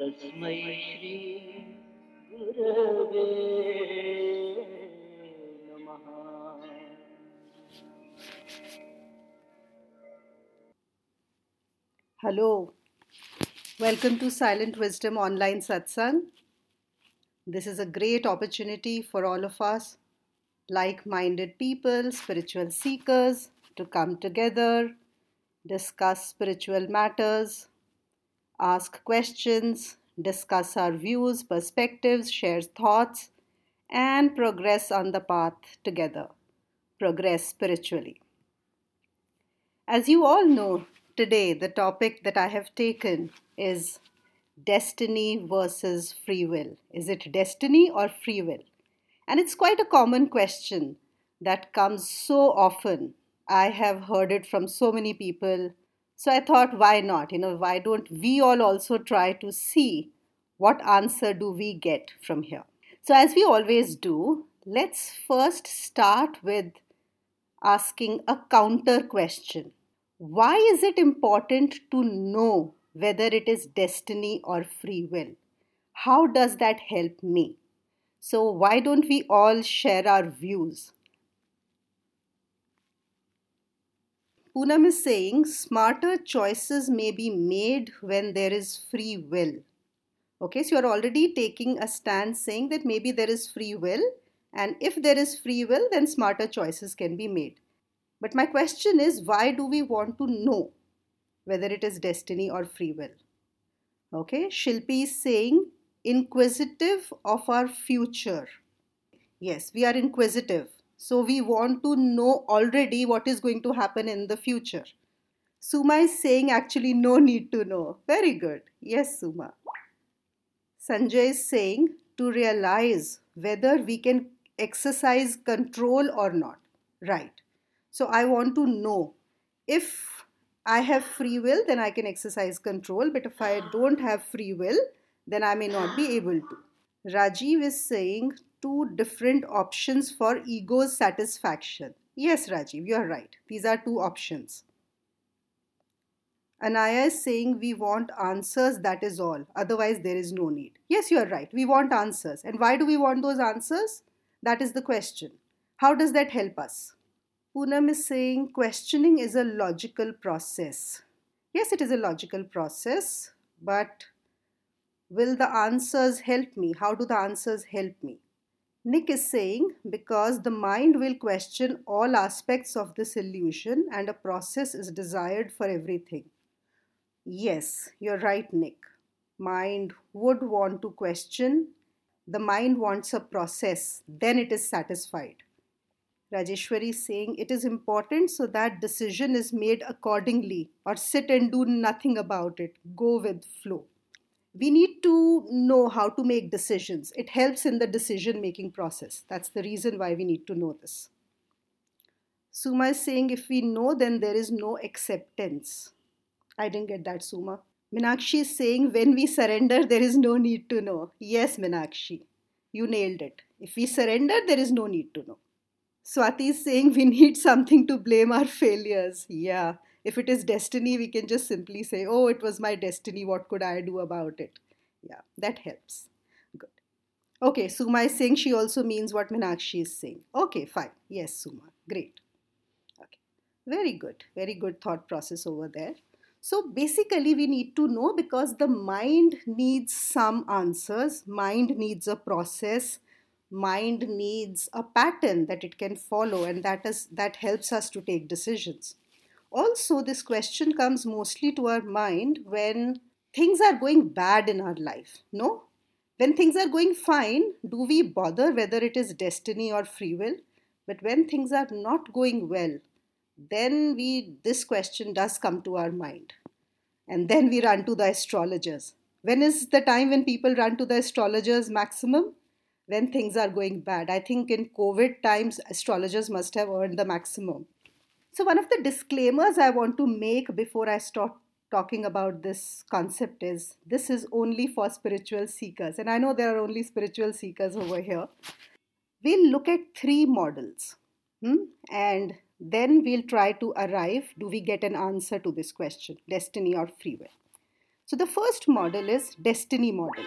तस्मै श्री गुरवे नमः Hello, welcome to Silent Wisdom Online Satsang. This is a great opportunity for all of us, like minded people, spiritual seekers, to come together, discuss spiritual matters, ask questions, discuss our views, perspectives, share thoughts, and progress on the path together. Progress spiritually. As you all know, today the topic that I have taken is destiny versus free will. Is it destiny or free will? And it's quite a common question that comes so often. I have heard it from so many people. So I thought, why not? You know, why don't we all also try to see what answer do we get from here? So, as we always do, let's first start with asking a counter question. Why is it important to know whether it is destiny or free will? How does that help me? So, why don't we all share our views? Poonam is saying smarter choices may be made when there is free will. Okay, so you're already taking a stand saying that maybe there is free will, and if there is free will, then smarter choices can be made. But my question is why do we want to know whether it is destiny or free will? Okay, Shilpi is saying inquisitive of our future. Yes, we are inquisitive. So we want to know already what is going to happen in the future. Suma is saying actually no need to know. Very good. Yes, Suma. Sanjay is saying to realize whether we can exercise control or not. Right. So I want to know if I have free will, then I can exercise control. But if I don't have free will, then I may not be able to. Rajiv is saying two different options for ego's satisfaction. Yes, Rajiv, you're right. These are two options. Anaya is saying we want answers, that is all. Otherwise, there is no need. Yes, you're right. We want answers. And why do we want those answers? That is the question. How does that help us? Poonam is saying questioning is a logical process. Yes, it is a logical process, but will the answers help me? How do the answers help me? Nick is saying because the mind will question all aspects of this illusion and a process is desired for everything. Yes, you're right, Nick. Mind would want to question. The mind wants a process, then it is satisfied. Rajeshwari is saying it is important so that decision is made accordingly or sit and do nothing about it. Go with flow. We need to know how to make decisions. It helps in the decision making process. That's the reason why we need to know this. Suma is saying if we know, then there is no acceptance. I didn't get that, Suma. Minakshi is saying when we surrender, there is no need to know. Yes, Minakshi, you nailed it. If we surrender, there is no need to know. Swati is saying we need something to blame our failures. Yeah. If it is destiny, we can just simply say, oh, it was my destiny. What could I do about it? Yeah, that helps. Good. Okay, Suma is saying she also means what Minakshi is saying. Okay, fine. Yes, Suma. Great. Okay. Very good. Very good thought process over there. So basically, we need to know because the mind needs some answers, mind needs a process, mind needs a pattern that it can follow, and that is that helps us to take decisions. Also, this question comes mostly to our mind when things are going bad in our life. No? When things are going fine, do we bother whether it is destiny or free will? But when things are not going well, then we this question does come to our mind and then we run to the astrologers when is the time when people run to the astrologers maximum when things are going bad i think in covid times astrologers must have earned the maximum so one of the disclaimers i want to make before i start talking about this concept is this is only for spiritual seekers and i know there are only spiritual seekers over here we'll look at three models hmm? and then we'll try to arrive do we get an answer to this question destiny or free will So the first model is destiny model.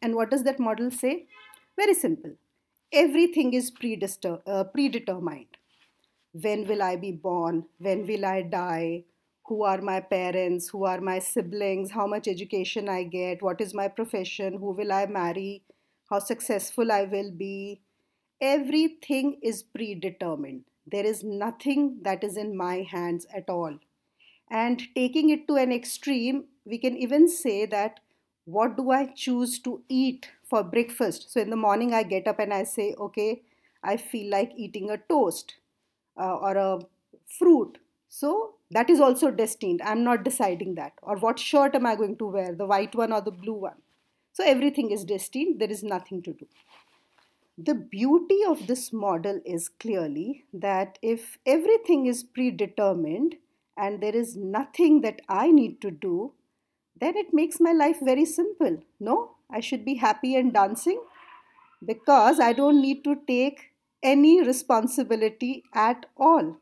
And what does that model say? Very simple. Everything is uh, predetermined. When will I be born? When will I die? Who are my parents? Who are my siblings? How much education I get? What is my profession? Who will I marry? How successful I will be? Everything is predetermined. There is nothing that is in my hands at all. And taking it to an extreme, we can even say that what do I choose to eat for breakfast? So in the morning, I get up and I say, okay, I feel like eating a toast uh, or a fruit. So that is also destined. I'm not deciding that. Or what shirt am I going to wear, the white one or the blue one? So everything is destined. There is nothing to do. The beauty of this model is clearly that if everything is predetermined and there is nothing that I need to do, then it makes my life very simple. No, I should be happy and dancing because I don't need to take any responsibility at all.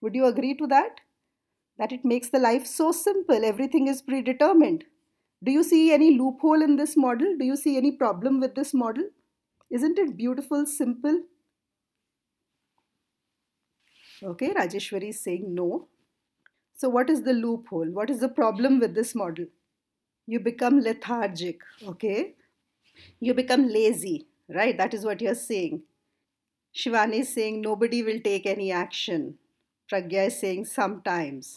Would you agree to that? That it makes the life so simple, everything is predetermined. Do you see any loophole in this model? Do you see any problem with this model? Isn't it beautiful, simple? Okay, Rajeshwari is saying no. So, what is the loophole? What is the problem with this model? You become lethargic, okay? You become lazy, right? That is what you're saying. Shivani is saying nobody will take any action. Pragya is saying sometimes.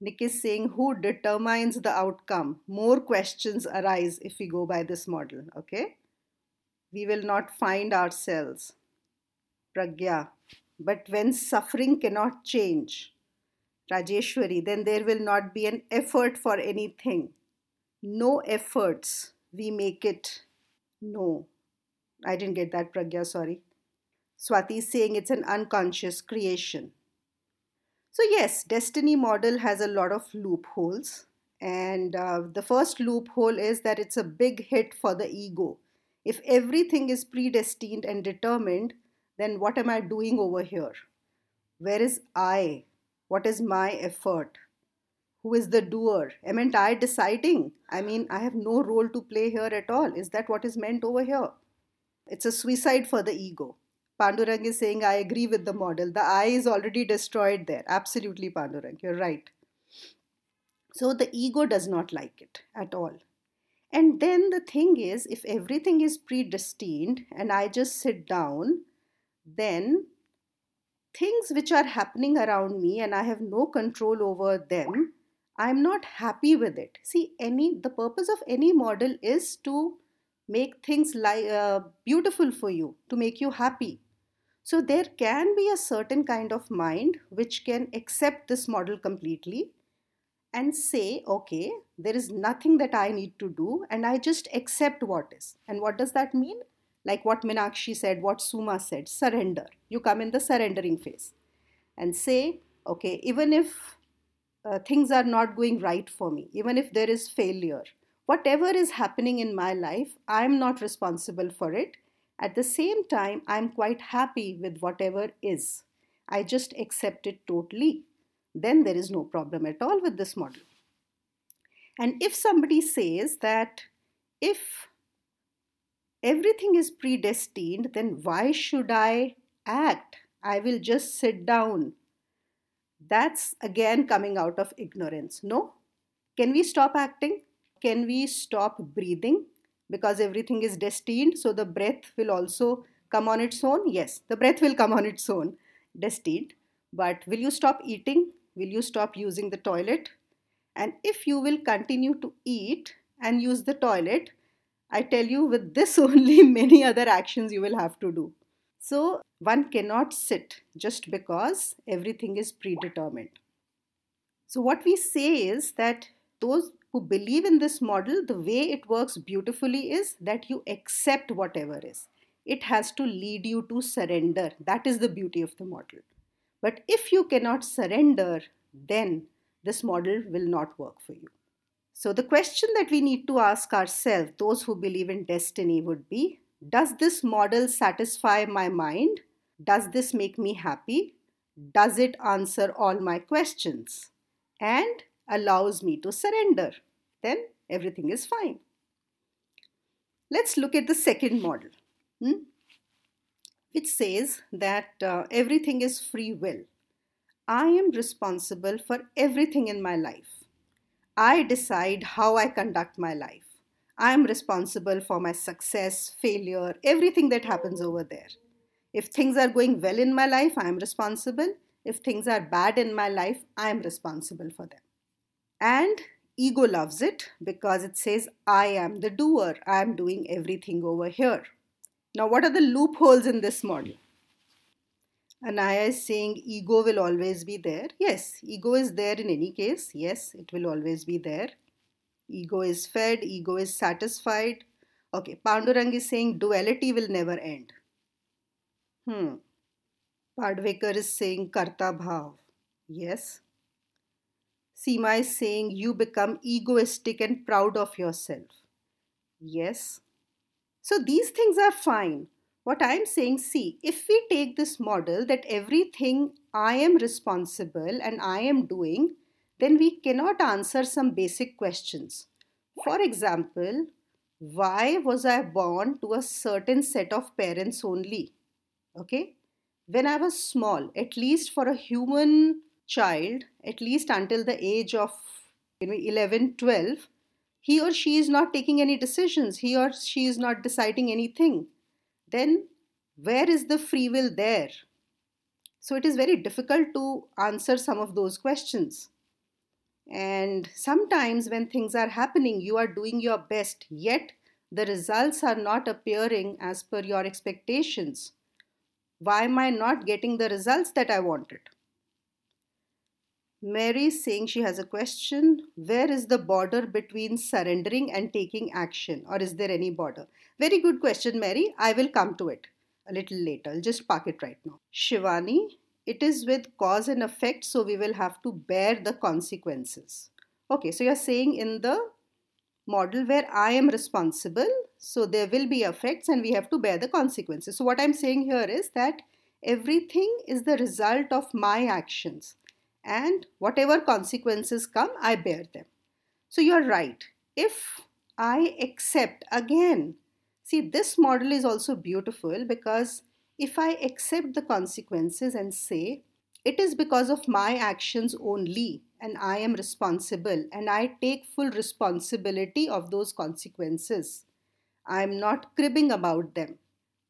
Nick is saying who determines the outcome. More questions arise if we go by this model. Okay. We will not find ourselves. Pragya. But when suffering cannot change, Rajeshwari, then there will not be an effort for anything. No efforts. We make it. No. I didn't get that, Pragya, sorry. Swati is saying it's an unconscious creation. So, yes, Destiny model has a lot of loopholes. And uh, the first loophole is that it's a big hit for the ego. If everything is predestined and determined, then what am I doing over here? Where is I? What is my effort? Who is the doer? Amn't I deciding? I mean, I have no role to play here at all. Is that what is meant over here? It's a suicide for the ego. Pandurang is saying, I agree with the model. The I is already destroyed there. Absolutely, Pandurang, you're right. So the ego does not like it at all. And then the thing is, if everything is predestined and I just sit down, then things which are happening around me and I have no control over them, I'm not happy with it. See, any the purpose of any model is to make things li- uh, beautiful for you, to make you happy. So there can be a certain kind of mind which can accept this model completely and say, okay, there is nothing that I need to do and I just accept what is. And what does that mean? Like what Minakshi said, what Suma said, surrender. You come in the surrendering phase and say, okay, even if uh, things are not going right for me, even if there is failure, whatever is happening in my life, I'm not responsible for it at the same time, I'm quite happy with whatever is. I just accept it totally. Then there is no problem at all with this model. And if somebody says that if everything is predestined, then why should I act? I will just sit down. That's again coming out of ignorance. No? Can we stop acting? Can we stop breathing? because everything is destined so the breath will also come on its own? Yes the breath will come on its own destined. But will you stop eating? Will you stop using the toilet? And if you will continue to eat and use the toilet i tell you with this only many other actions you will have to do. So one cannot sit just because everything is predetermined. So what we say is that those who believe in this model, the way it works beautifully is that you accept whatever is. It has to lead you to surrender. That is the beauty of the model. But if you cannot surrender, then this model will not work for you. So, the question that we need to ask ourselves, those who believe in destiny, would be Does this model satisfy my mind? Does this make me happy? Does it answer all my questions? And allows me to surrender. then everything is fine. Let's look at the second model, hmm? which says that uh, everything is free will. I am responsible for everything in my life. I decide how I conduct my life. I am responsible for my success, failure, everything that happens over there. If things are going well in my life, I am responsible. If things are bad in my life, I am responsible for them. And ego loves it because it says, I am the doer. I am doing everything over here. Now, what are the loopholes in this model? Anaya is saying ego will always be there. Yes, ego is there in any case. Yes, it will always be there. Ego is fed, ego is satisfied. Okay, Pandurang is saying duality will never end. Hmm. Padvekar is saying karta bhav. Yes. Seema is saying you become egoistic and proud of yourself. Yes. So these things are fine. What I'm saying, see, if we take this model that everything I am responsible and I am doing, then we cannot answer some basic questions. For example, why was I born to a certain set of parents only? Okay, when I was small, at least for a human child, at least until the age of you know, 11, 12, he or she is not taking any decisions, he or she is not deciding anything then where is the free will there? So it is very difficult to answer some of those questions. And sometimes when things are happening, you are doing your best, yet the results are not appearing as per your expectations. Why am I not getting the results that I wanted? Mary is saying she has a question. Where is the border between surrendering and taking action? Or is there any border? Very good question, Mary. I will come to it a little later. I'll just park it right now. Shivani, it is with cause and effect, so we will have to bear the consequences. Okay, so you're saying in the model where I am responsible, so there will be effects and we have to bear the consequences. So, what I'm saying here is that everything is the result of my actions and whatever consequences come, I bear them. So you're right. If I accept again, see, this model is also beautiful because if I accept the consequences and say, it is because of my actions only, and I am responsible, and I take full responsibility of those consequences. I am not cribbing about them.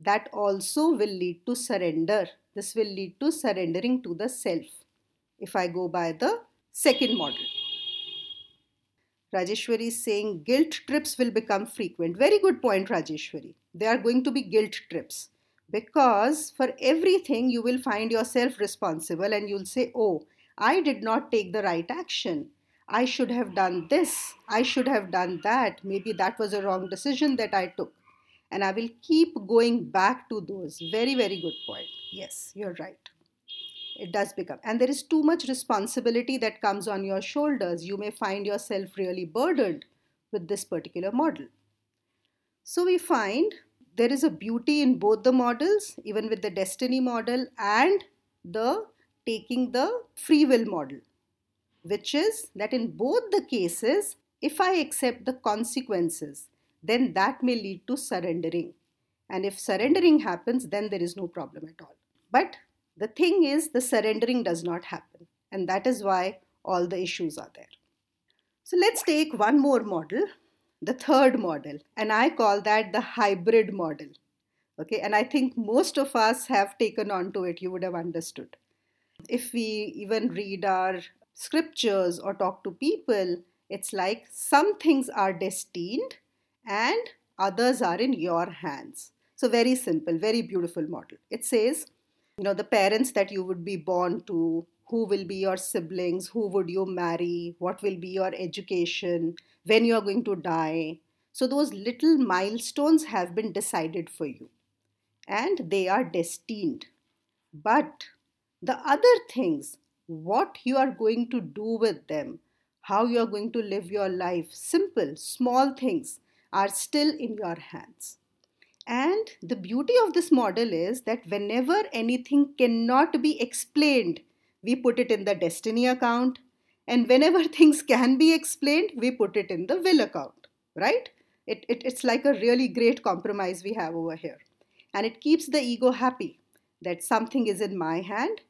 That also will lead to surrender. This will lead to surrendering to the self if I go by the second model. Rajeshwari is saying guilt trips will become frequent. Very good point, Rajeshwari. They are going to be guilt trips because for everything you will find yourself responsible and you'll say, Oh, I did not take the right action. I should have done this. I should have done that. Maybe that was a wrong decision that I took. And I will keep going back to those. Very, very good point. Yes, you're right it does become and there is too much responsibility that comes on your shoulders. You may find yourself really burdened with this particular model. So we find there is a beauty in both the models even with the destiny model and the taking the free will model which is that in both the cases if i accept the consequences then that may lead to surrendering. And if surrendering happens then there is no problem at all. But the thing is, the surrendering does not happen, and that is why all the issues are there. So let's take one more model, the third model, and I call that the hybrid model. Okay, and I think most of us have taken on to it, you would have understood. If we even read our scriptures or talk to people, it's like some things are destined and others are in your hands. So, very simple, very beautiful model. It says, you know the parents that you would be born to who will be your siblings who would you marry what will be your education when you are going to die. So those little milestones have been decided for you. And they are destined. But the other things what you are going to do with them how you are going to live your life simple small things are still in your hands and the beauty of this model is that whenever anything cannot be explained, we put it in the destiny account. And whenever things can be explained, we put it in the will account, right? It, it, it's like a really great compromise we have over here. And it keeps the ego happy that something is in my hand.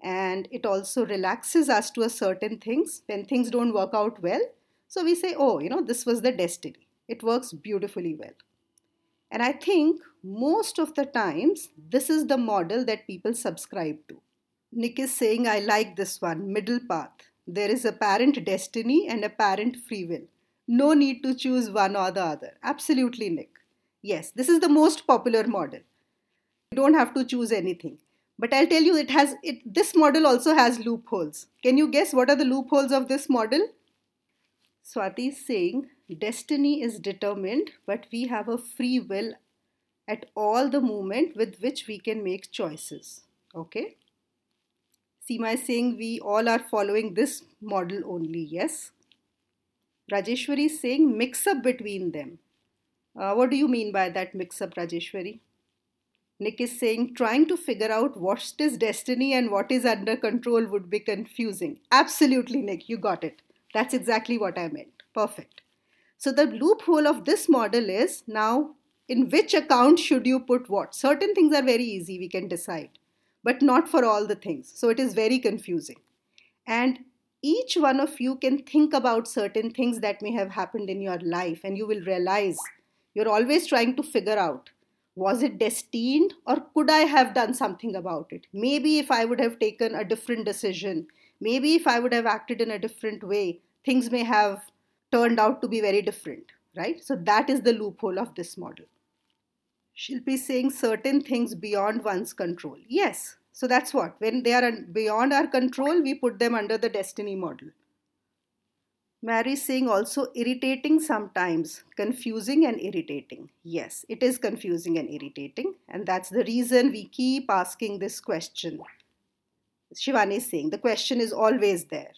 And it also relaxes us to a certain things when things don't work out well. So we say, oh, you know, this was the destiny. It works beautifully well. And I think most of the times, this is the model that people subscribe to. Nick is saying, I like this one, middle path. There is apparent destiny and apparent free will. No need to choose one or the other. Absolutely, Nick. Yes, this is the most popular model. You don't have to choose anything. But I'll tell you, it has it. This model also has loopholes. Can you guess what are the loopholes of this model? Swati is saying destiny is determined, but we have a free will at all the moment with which we can make choices. Okay. Seema is saying we all are following this model only. Yes. Rajeshwari is saying mix up between them. Uh, what do you mean by that mix up, Rajeshwari? Nick is saying trying to figure out what is destiny and what is under control would be confusing. Absolutely, Nick, you got it. That's exactly what I meant. Perfect. So the loophole of this model is now in which account should you put what? Certain things are very easy, we can decide, but not for all the things. So it is very confusing. And each one of you can think about certain things that may have happened in your life, and you will realize you're always trying to figure out was it destined or could I have done something about it? Maybe if I would have taken a different decision, maybe if I would have acted in a different way, things may have turned out to be very different, right? So that is the loophole of this model. Shilpi saying certain things beyond one's control. Yes, so that's what. When they are beyond our control, we put them under the destiny model. Mary saying also irritating sometimes, confusing and irritating. Yes, it is confusing and irritating, and that's the reason we keep asking this question. Shivani is saying the question is always there.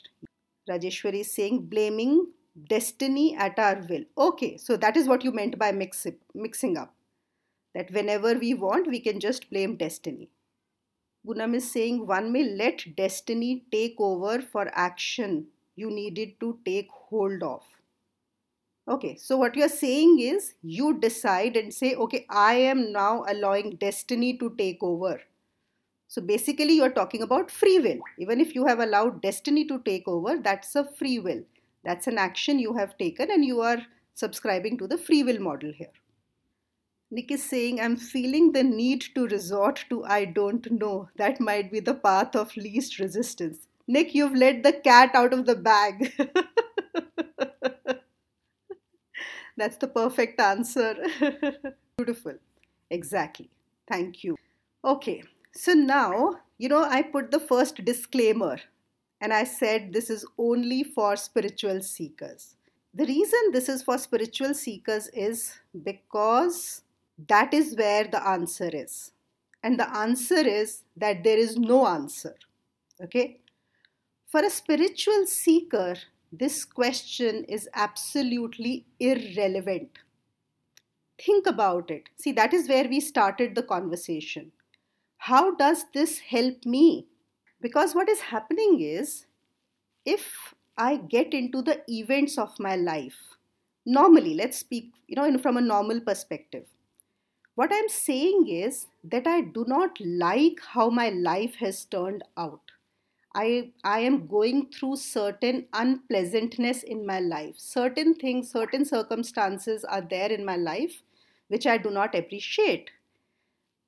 Rajeshwari is saying blaming destiny at our will. Okay, so that is what you meant by mix mixing up. That whenever we want, we can just blame destiny. Poonam is saying one may let destiny take over for action you needed to take hold of. Okay, so what you're saying is you decide and say, okay, I am now allowing destiny to take over. So basically, you're talking about free will. Even if you have allowed destiny to take over, that's a free will. That's an action you have taken, and you are subscribing to the free will model here. Nick is saying, I'm feeling the need to resort to I don't know. That might be the path of least resistance. Nick, you've let the cat out of the bag. That's the perfect answer. Beautiful. Exactly. Thank you. Okay, so now, you know, I put the first disclaimer and I said this is only for spiritual seekers. The reason this is for spiritual seekers is because that is where the answer is. And the answer is that there is no answer. Okay? For a spiritual seeker, this question is absolutely irrelevant. Think about it. See, that is where we started the conversation. How does this help me? Because what is happening is, if I get into the events of my life, normally, let's speak, you know, from a normal perspective, what I'm saying is that I do not like how my life has turned out. I, I am going through certain unpleasantness in my life. Certain things, certain circumstances are there in my life which I do not appreciate.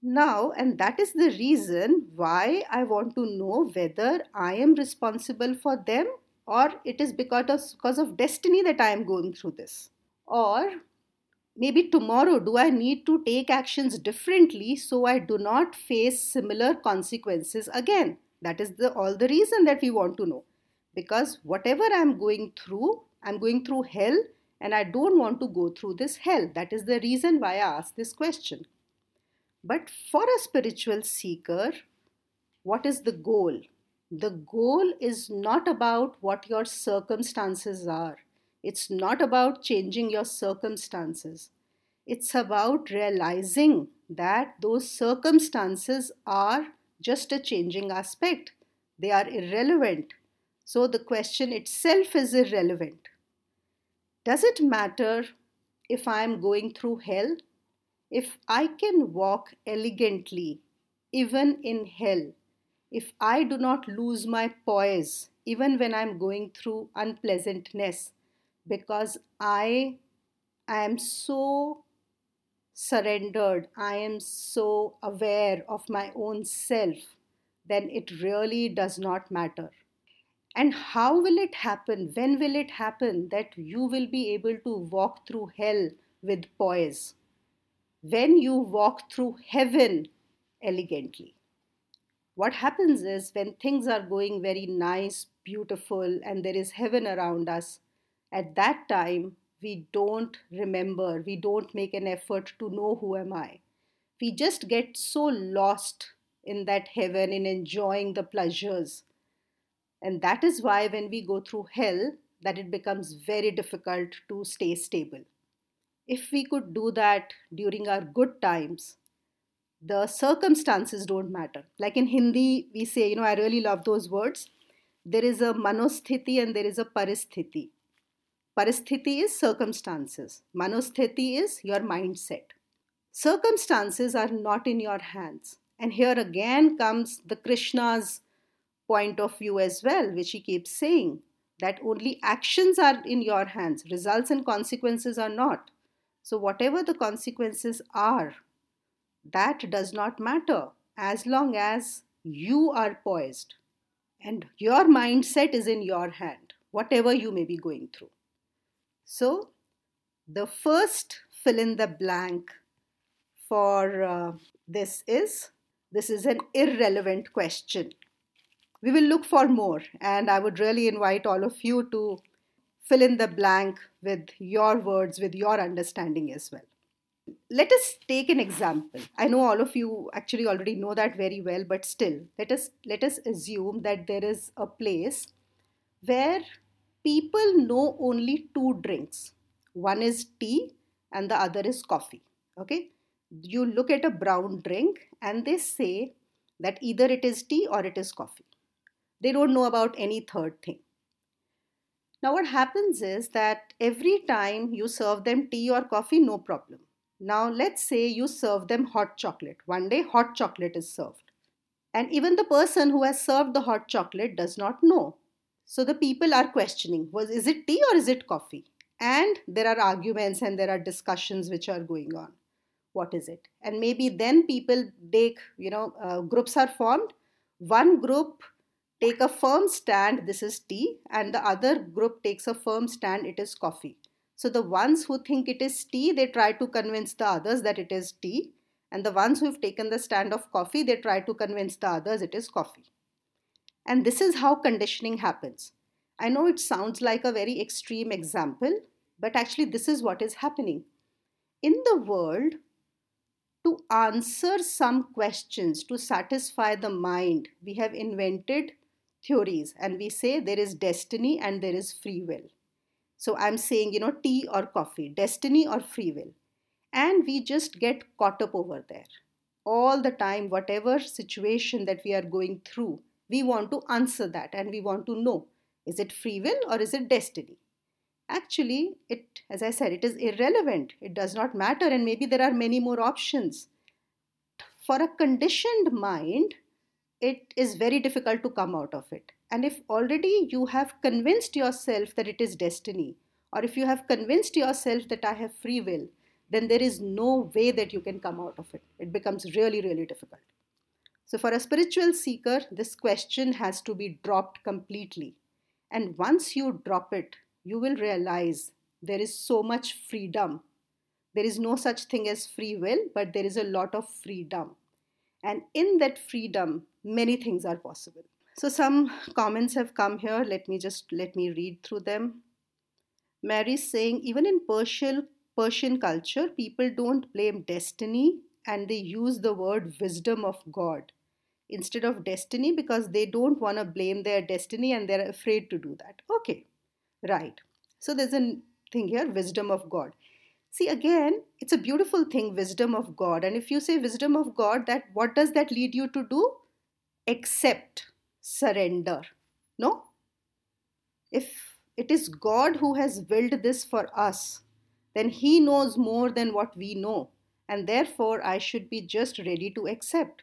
Now, and that is the reason why I want to know whether I am responsible for them or it is because of, because of destiny that I am going through this. Or maybe tomorrow do i need to take actions differently so i do not face similar consequences again? That is the all the reason that we want to know. Because whatever i'm going through i'm going through hell and i don't want to go through this hell. That is the reason why i ask this question but for a spiritual seeker what is the goal the goal is not about what your circumstances are it's not about changing your circumstances. It's about realizing that those circumstances are just a changing aspect. They are irrelevant. So the question itself is irrelevant. Does it matter if I am going through hell? If I can walk elegantly, even in hell, if I do not lose my poise, even when I'm going through unpleasantness, because I am so surrendered, I am so aware of my own self, then it really does not matter. And how will it happen? When will it happen that you will be able to walk through hell with poise? When you walk through heaven elegantly. What happens is when things are going very nice, beautiful, and there is heaven around us, at that time we don't remember, we don't make an effort to know who am I. We just get so lost in that heaven, in enjoying the pleasures. And that is why when we go through hell, that it becomes very difficult to stay stable. If we could do that during our good times, the circumstances don't matter. Like in Hindi, we say, you know, I really love those words. There is a manosthiti and there is a paristhiti. Paristhiti is circumstances, manosthiti is your mindset. Circumstances are not in your hands. And here again comes the Krishna's point of view as well, which he keeps saying that only actions are in your hands, results and consequences are not. So, whatever the consequences are, that does not matter as long as you are poised and your mindset is in your hand, whatever you may be going through. So, the first fill in the blank for uh, this is this is an irrelevant question. We will look for more, and I would really invite all of you to fill in the blank with your words, with your understanding as well. Let us take an example. I know all of you actually already know that very well, but still, let us let us assume that there is a place where people know only two drinks. One is tea and the other is coffee. Okay? You look at a brown drink and they say that either it is tea or it is coffee. They don't know about any third thing. Now, what happens is that every time you serve them tea or coffee, no problem. Now, let's say you serve them hot chocolate. One day, hot chocolate is served. And even the person who has served the hot chocolate does not know so the people are questioning was is it tea or is it coffee? And there are arguments and there are discussions which are going on. What is it? And maybe then people take, you know, uh, groups are formed. One group take a firm stand, this is tea, and the other group takes a firm stand, it is coffee. So the ones who think it is tea, they try to convince the others that it is tea. And the ones who have taken the stand of coffee, they try to convince the others it is coffee. And this is how conditioning happens. I know it sounds like a very extreme example, but actually, this is what is happening. In the world, to answer some questions, to satisfy the mind, we have invented theories and we say there is destiny and there is free will. So I'm saying, you know, tea or coffee, destiny or free will. And we just get caught up over there. All the time, whatever situation that we are going through, we want to answer that and we want to know is it free will or is it destiny actually it as i said it is irrelevant it does not matter and maybe there are many more options for a conditioned mind it is very difficult to come out of it and if already you have convinced yourself that it is destiny or if you have convinced yourself that i have free will then there is no way that you can come out of it it becomes really really difficult so, for a spiritual seeker, this question has to be dropped completely. And once you drop it, you will realize there is so much freedom. There is no such thing as free will, but there is a lot of freedom. And in that freedom, many things are possible. So, some comments have come here. Let me just let me read through them. Mary is saying, even in Persian, Persian culture, people don't blame destiny and they use the word wisdom of God instead of destiny because they don't want to blame their destiny and they're afraid to do that. Okay, right. So there's a thing here wisdom of God. See, again, it's a beautiful thing, wisdom of God. And if you say wisdom of God, that what does that lead you to do? Accept, surrender. No? If it is God who has willed this for us, then He knows more than what we know, and therefore I should be just ready to accept.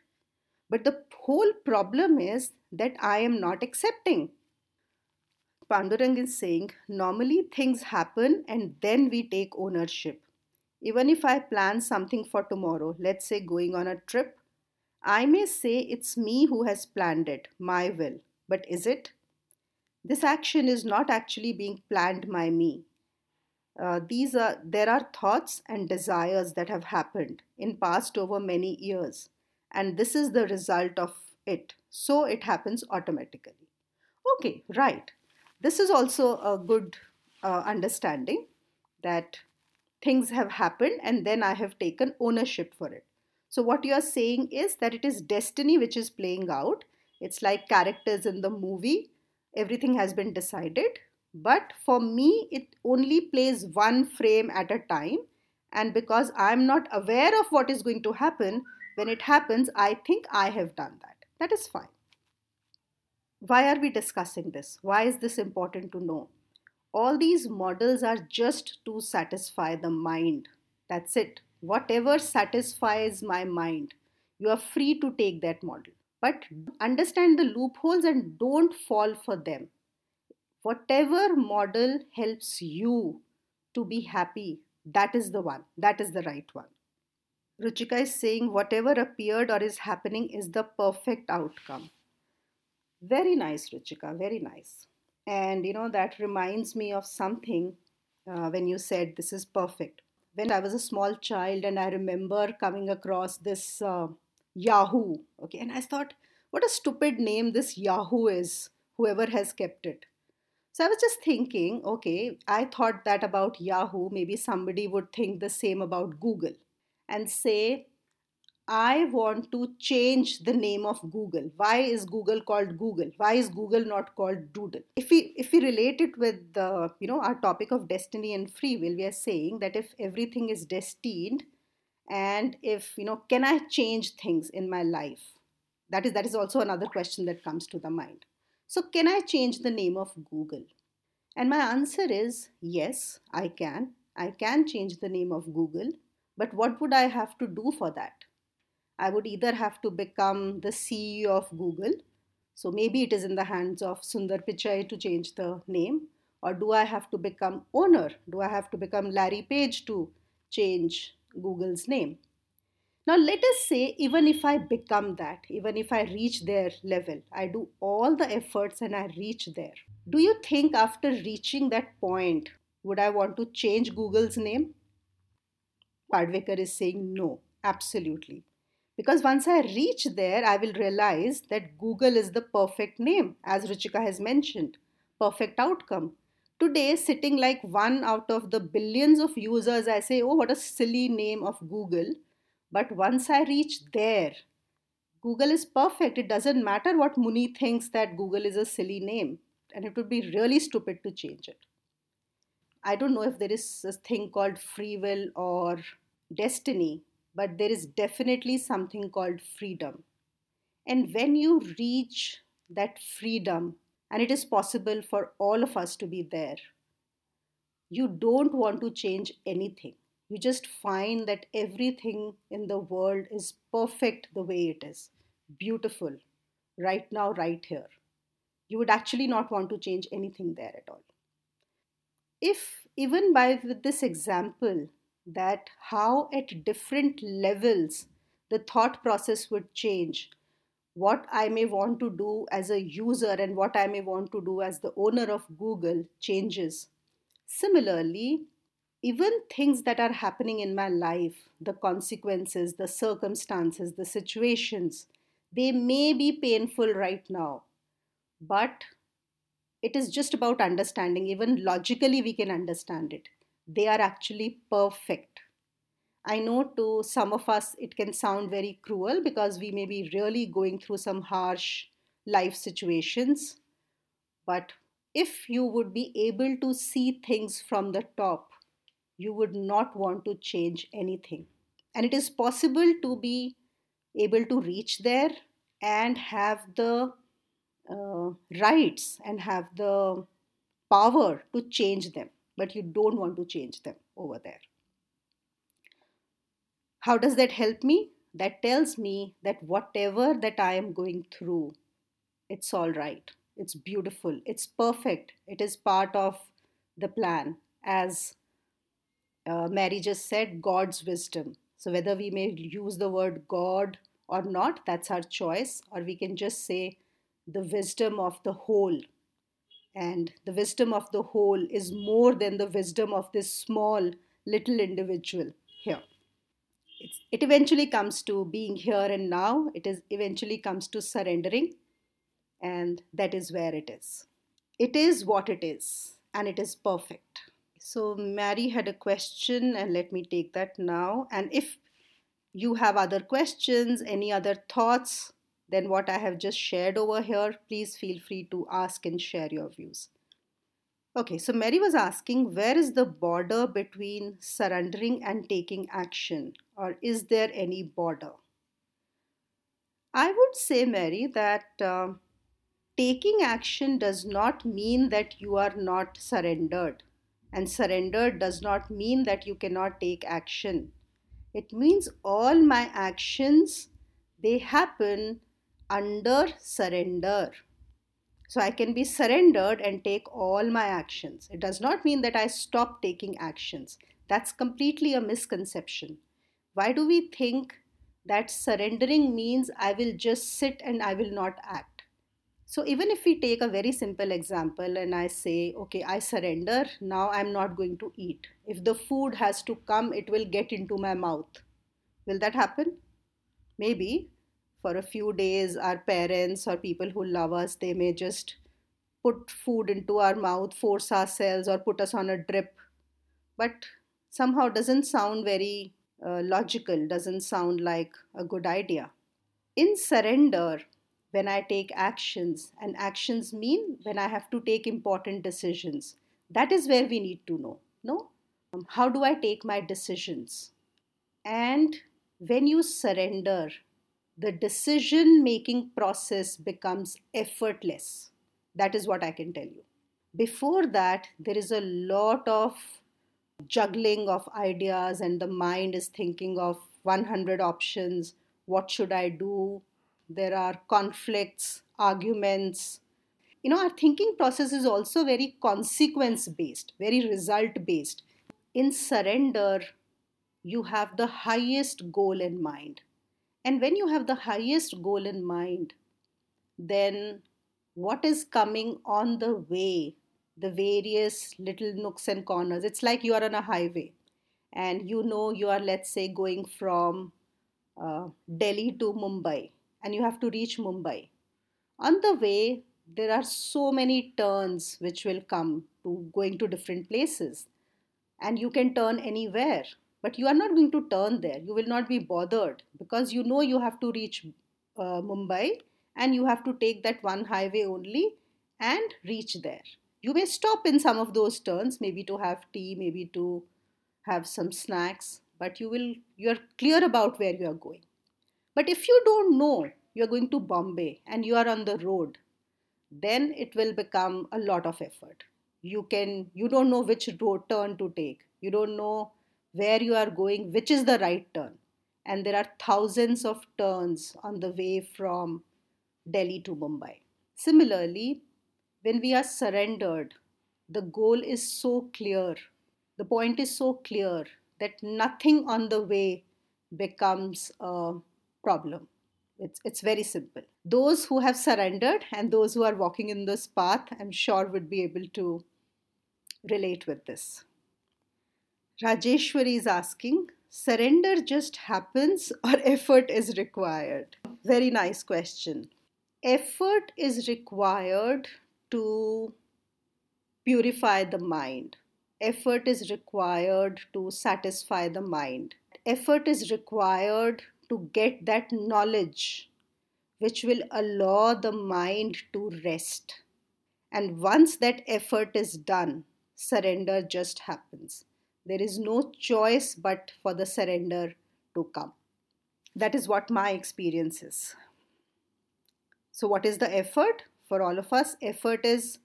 But the whole problem is that I am not accepting. Pandurang is saying normally things happen and then we take ownership. Even if I plan something for tomorrow, let's say going on a trip, I may say it's me who has planned it, my will. But is it? This action is not actually being planned by me. Uh, these are there are thoughts and desires that have happened in past over many years and this is the result of it so it happens automatically okay right this is also a good uh, understanding that things have happened and then I have taken ownership for it. So, what you are saying is that it is destiny which is playing out. It's like characters in the movie, everything has been decided. But for me, it only plays one frame at a time. And because I'm not aware of what is going to happen, when it happens, I think I have done that. That is fine. Why are we discussing this? Why is this important to know? All these models are just to satisfy the mind. That's it. Whatever satisfies my mind, you are free to take that model. But understand the loopholes and don't fall for them. Whatever model helps you to be happy, that is the one. That is the right one. Ruchika is saying whatever appeared or is happening is the perfect outcome. Very nice, Ruchika, very nice. And you know, that reminds me of something uh, when you said this is perfect. When I was a small child, and I remember coming across this uh, Yahoo, okay, and I thought, what a stupid name this Yahoo is, whoever has kept it. So I was just thinking, okay, I thought that about Yahoo, maybe somebody would think the same about Google and say, I want to change the name of Google. Why is Google called Google? Why is Google not called Doodle? If we if we relate it with the you know our topic of destiny and free will, we are saying that if everything is destined, and if you know, can I change things in my life? That is that is also another question that comes to the mind. So can I change the name of Google? And my answer is yes, I can. I can change the name of Google, but what would I have to do for that? I would either have to become the CEO of Google. So maybe it is in the hands of Sundar Pichai to change the name. Or do I have to become owner? Do I have to become Larry Page to change Google's name? Now, let us say, even if I become that, even if I reach their level, I do all the efforts and I reach there. Do you think after reaching that point, would I want to change Google's name? Padwekar is saying no, absolutely. Because once I reach there, I will realize that Google is the perfect name, as Ruchika has mentioned, perfect outcome. Today, sitting like one out of the billions of users, I say, oh, what a silly name of Google. But once I reach there, Google is perfect. It doesn't matter what Muni thinks that Google is a silly name, and it would be really stupid to change it. I don't know if there is a thing called free will or destiny, but there is definitely something called freedom. And when you reach that freedom, and it is possible for all of us to be there, you don't want to change anything. You just find that everything in the world is perfect the way it is, beautiful, right now, right here. You would actually not want to change anything there at all. If, even by with this example, that how at different levels the thought process would change. What i may want to do as a user and what i may want to do as the owner of google changes. Similarly even things that are happening in my life the consequences the circumstances the situations they may be painful right now. But it is just about understanding. Even logically we can understand it they are actually perfect. I know to some of us it can sound very cruel because we may be really going through some harsh life situations. But if you would be able to see things from the top, you would not want to change anything. And it is possible to be able to reach there and have the uh, rights and have the power to change them, but you don't want to change them over there. How does that help me? That tells me that whatever that I am going through, it's all right. It's beautiful. It's perfect. It is part of the plan. As uh, Mary just said, God's wisdom. So, whether we may use the word God or not, that's our choice, or we can just say the wisdom of the whole. And the wisdom of the whole is more than the wisdom of this small little individual here. It's, it eventually comes to being here and now, it is eventually comes to surrendering, and that is where it is. It is what it is, and it is perfect. So, Mary had a question, and let me take that now. And if you have other questions, any other thoughts than what I have just shared over here, please feel free to ask and share your views. Okay, so Mary was asking where is the border between surrendering and taking action, or is there any border? I would say, Mary, that uh, taking action does not mean that you are not surrendered and surrender does not mean that you cannot take action. It means all my actions they happen under surrender. So I can be surrendered and take all my actions. It does not mean that I stop taking actions. That's completely a misconception. Why do we think that surrendering means I will just sit and I will not act? So even if we take a very simple example and I say, okay, I surrender, now I'm not going to eat. If the food has to come, it will get into my mouth. Will that happen? Maybe. For a few days, our parents or people who love us, they may just put food into our mouth, force ourselves, or put us on a drip. But somehow doesn't sound very uh, logical, doesn't sound like a good idea. In surrender, when I take actions, and actions mean when I have to take important decisions. That is where we need to know. No? Um, how do I take my decisions? And when you surrender, the decision making process becomes effortless. That is what I can tell you. Before that, there is a lot of juggling of ideas, and the mind is thinking of 100 options. What should I do? there are conflicts, arguments. You know, our thinking process is also very consequence based, very result based. In surrender, you have the highest goal in mind. And when you have the highest goal in mind, then what is coming on the way, the various little nooks and corners, it's like you are on a highway and you know you are, let's say, going from uh, Delhi to Mumbai and you have to reach Mumbai. On the way, there are so many turns which will come to going to different places, and you can turn anywhere. But you are not going to turn there. You will not be bothered because you know you have to reach uh, Mumbai and you have to take that one highway only and reach there. You may stop in some of those turns, maybe to have tea, maybe to have some snacks, but you will you are clear about where you are going. But if you don't know you're going to Bombay and you are on the road, then it will become a lot of effort. You can you don't know which road turn to take. You don't know where you are going, which is the right turn. And there are thousands of turns on the way from Delhi to Mumbai. Similarly, when we are surrendered, the goal is so clear, the point is so clear that nothing on the way becomes a problem. It's, it's very simple. Those who have surrendered and those who are walking in this path, I'm sure, would be able to relate with this. Rajeshwari is asking, surrender just happens or effort is required? Very nice question. Effort is required to purify the mind. Effort is required to satisfy the mind. Effort is required to get that knowledge which will allow the mind to rest. And once that effort is done, surrender just happens. There is no choice but for the surrender to come. That is what my experience is. So, what is the effort for all of us? Effort is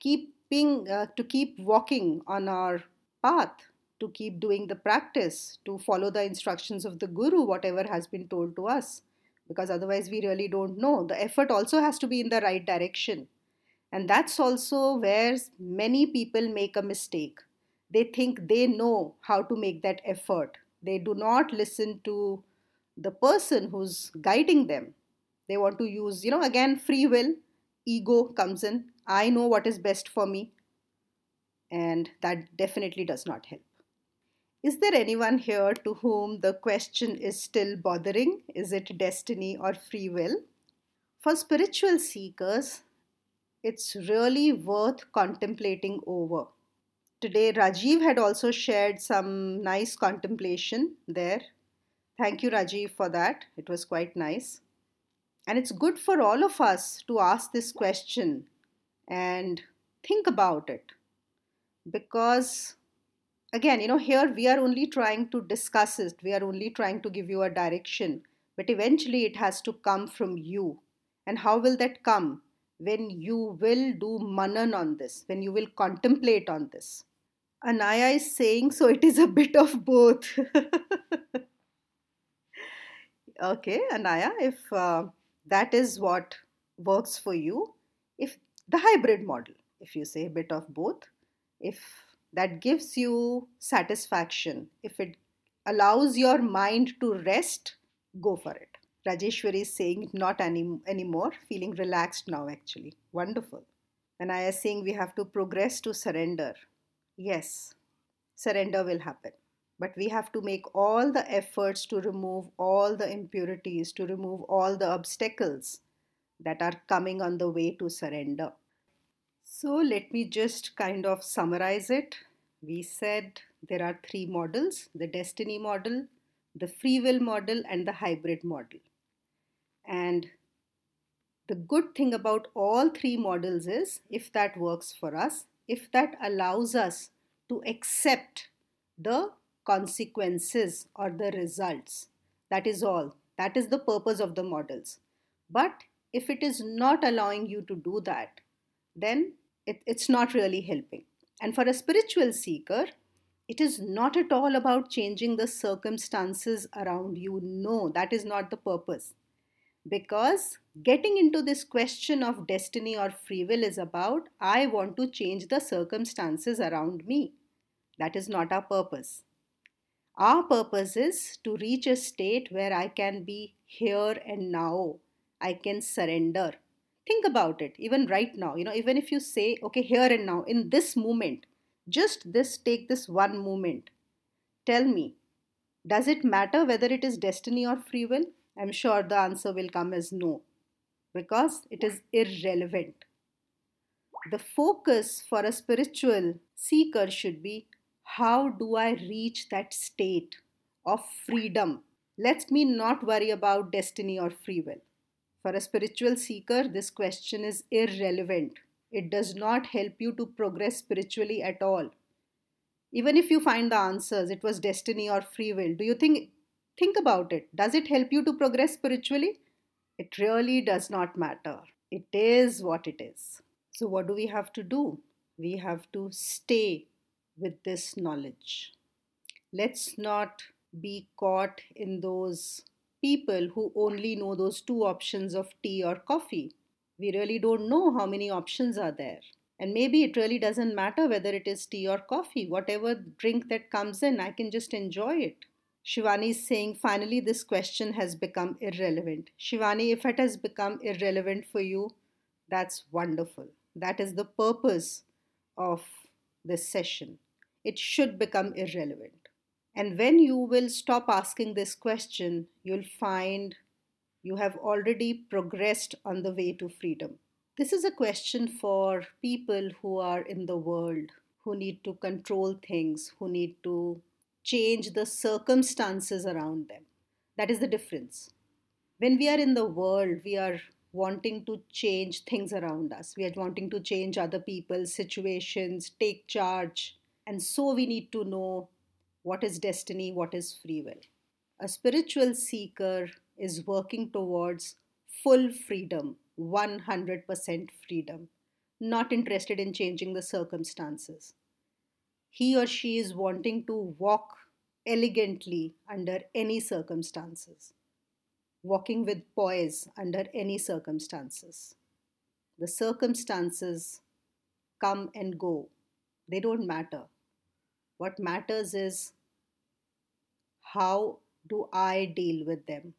keeping uh, to keep walking on our path to keep doing the practice to follow the instructions of the guru whatever has been told to us because otherwise we really don't know the effort also has to be in the right direction and that's also where many people make a mistake they think they know how to make that effort. They do not listen to the person who's guiding them. They want to use you know again free will. Ego comes in. I know what is best for me. And that definitely does not help. Is there anyone here to whom the question is still bothering? Is it destiny or free will? For spiritual seekers it's really worth contemplating over today rajiv had also shared some nice contemplation there thank you rajiv for that it was quite nice and it's good for all of us to ask this question and think about it. Because, again, you know, here we are only trying to discuss it, we are only trying to give you a direction, but eventually it has to come from you. And how will that come? When you will do manan on this, when you will contemplate on this. Anaya is saying, so it is a bit of both. okay, Anaya, if uh, that is what works for you if the hybrid model if you say a bit of both if that gives you satisfaction if it allows your mind to rest go for it. Rajeshwari is saying not any anymore feeling relaxed now actually. Wonderful. And i am saying we have to progress to surrender yes surrender will happen but we have to make all the efforts to remove all the impurities, to remove all the obstacles that are coming on the way to surrender. So, let me just kind of summarize it. We said there are three models the destiny model, the free will model, and the hybrid model. And the good thing about all three models is if that works for us, if that allows us to accept the consequences or the results. That is all. That is the purpose of the models. But if it is not allowing you to do that, then it, it's not really helping. And for a spiritual seeker, it is not at all about changing the circumstances around you. No, that is not the purpose. Because getting into this question of destiny or free will is about I want to change the circumstances around me. That is not our purpose. Our purpose is to reach a state where I can be here and now. I can surrender. Think about it, even right now. You know, even if you say, okay, here and now, in this moment, just this, take this one moment. Tell me, does it matter whether it is destiny or free will? I'm sure the answer will come as no, because it is irrelevant. The focus for a spiritual seeker should be how do I reach that state of freedom? Let me not worry about destiny or free will. For a spiritual seeker, this question is irrelevant. It does not help you to progress spiritually at all. Even if you find the answers, it was destiny or free will. Do you think think about it? Does it help you to progress spiritually? It really does not matter. It is what it is. So what do we have to do? We have to stay with this knowledge. Let's not be caught in those people who only know those two options of tea or coffee. We really don't know how many options are there. And maybe it really doesn't matter whether it is tea or coffee. Whatever drink that comes in, I can just enjoy it. Shivani is saying, finally, this question has become irrelevant. Shivani, if it has become irrelevant for you, that's wonderful. That is the purpose of this session it should become irrelevant. And when you will stop asking this question, you'll find you have already progressed on the way to freedom. This is a question for people who are in the world, who need to control things, who need to change the circumstances around them. That is the difference. When we are in the world, we are wanting to change things around us. We are wanting to change other people's situations, take charge, and so we need to know what is destiny, what is free will. A spiritual seeker is working towards full freedom, 100% freedom. not interested in changing the circumstances. He or she is wanting to walk elegantly under any circumstances, walking with poise under any circumstances. The circumstances come and go, they don't matter. What matters is how do I deal with them?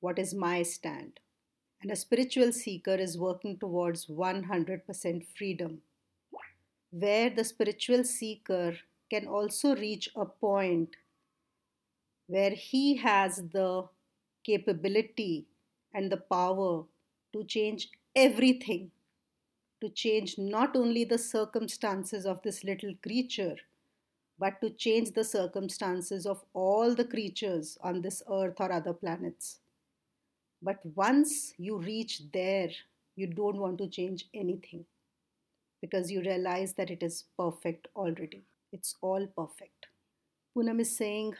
What is my stand? And a spiritual seeker is working towards 100% freedom, where the spiritual seeker can also reach a point where he has the capability and the power to change everything, to change not only the circumstances of this little creature, but to change the circumstances of all the creatures on this earth or other planets. But once you reach there, you don't want to change anything because you realize that it is perfect already. It's all perfect. Poonam is saying,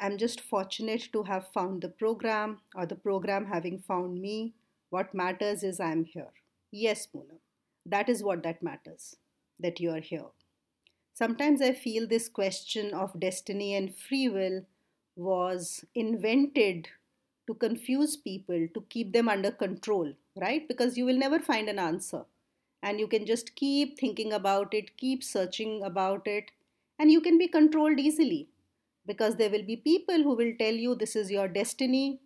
I'm just fortunate to have found the program or the program having found me. What matters is I'm here. Yes, Poonam, that is what that matters, that you are here. Sometimes I feel this question of destiny and free will was invented to confuse people, to keep them under control, right? Because you will never find an answer. And you can just keep thinking about it, keep searching about it, and you can be controlled easily. Because there will be people who will tell you this is your destiny,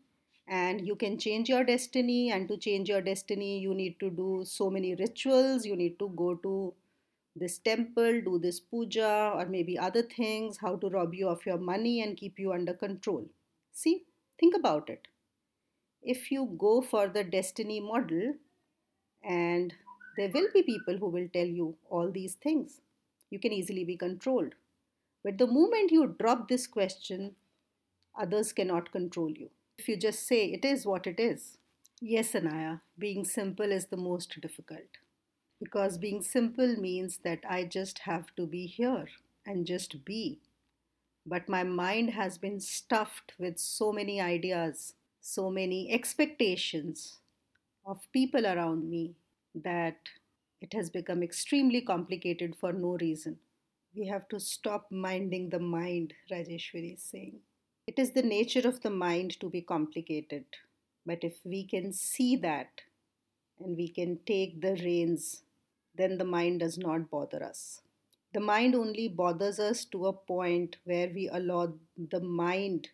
and you can change your destiny. And to change your destiny, you need to do so many rituals, you need to go to this temple, do this puja, or maybe other things, how to rob you of your money and keep you under control. See, Think about it. If you go for the destiny model, and there will be people who will tell you all these things, you can easily be controlled. But the moment you drop this question, others cannot control you. If you just say it is what it is. Yes, Anaya, being simple is the most difficult. Because being simple means that I just have to be here and just be but my mind has been stuffed with so many ideas, so many expectations of people around me that it has become extremely complicated for no reason. We have to stop minding the mind, Rajeshwari is saying. It is the nature of the mind to be complicated. But if we can see that and we can take the reins, then the mind does not bother us the mind only bothers us to a point where we allow the mind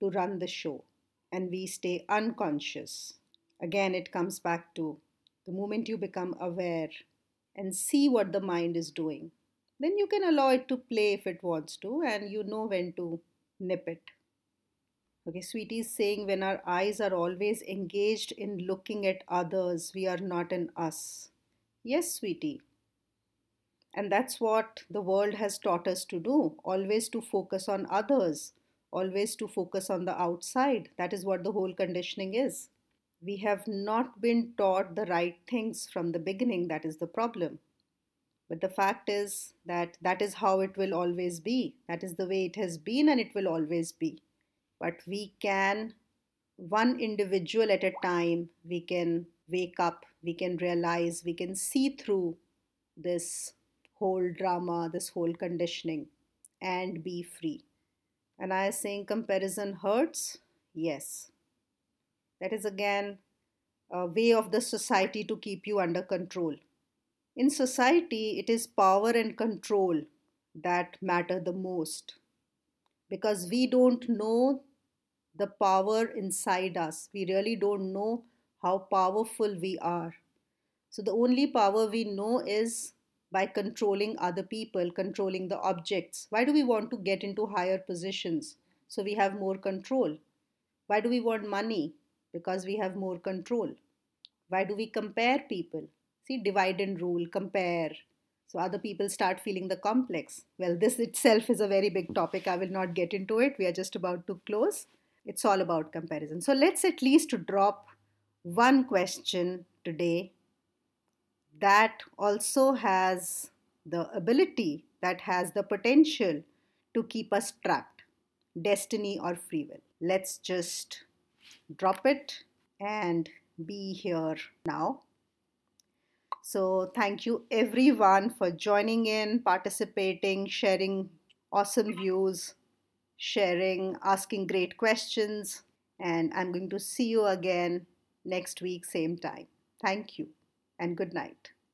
to run the show and we stay unconscious. Again, it comes back to the moment you become aware and see what the mind is doing, then you can allow it to play if it wants to, and you know when to nip it. Okay, sweetie is saying when our eyes are always engaged in looking at others, we are not in us. Yes, sweetie, and that's what the world has taught us to do always to focus on others, always to focus on the outside. That is what the whole conditioning is. We have not been taught the right things from the beginning. That is the problem. But the fact is that that is how it will always be. That is the way it has been and it will always be. But we can, one individual at a time, we can wake up, we can realize, we can see through this whole drama, this whole conditioning, and be free. And I am saying comparison hurts? Yes. That is again a way of the society to keep you under control. In society, it is power and control that matter the most because we don't know the power inside us. We really don't know how powerful we are. So, the only power we know is by controlling other people, controlling the objects? Why do we want to get into higher positions? So we have more control. Why do we want money? Because we have more control. Why do we compare people? See, divide and rule, compare. So other people start feeling the complex. Well, this itself is a very big topic. I will not get into it. We are just about to close. It's all about comparison. So let's at least drop one question today that also has the ability, that has the potential to keep us trapped destiny or free will. Let's just drop it and be here now. So, thank you everyone for joining in, participating, sharing awesome views, sharing, asking great questions. And I'm going to see you again next week, same time. Thank you and good night.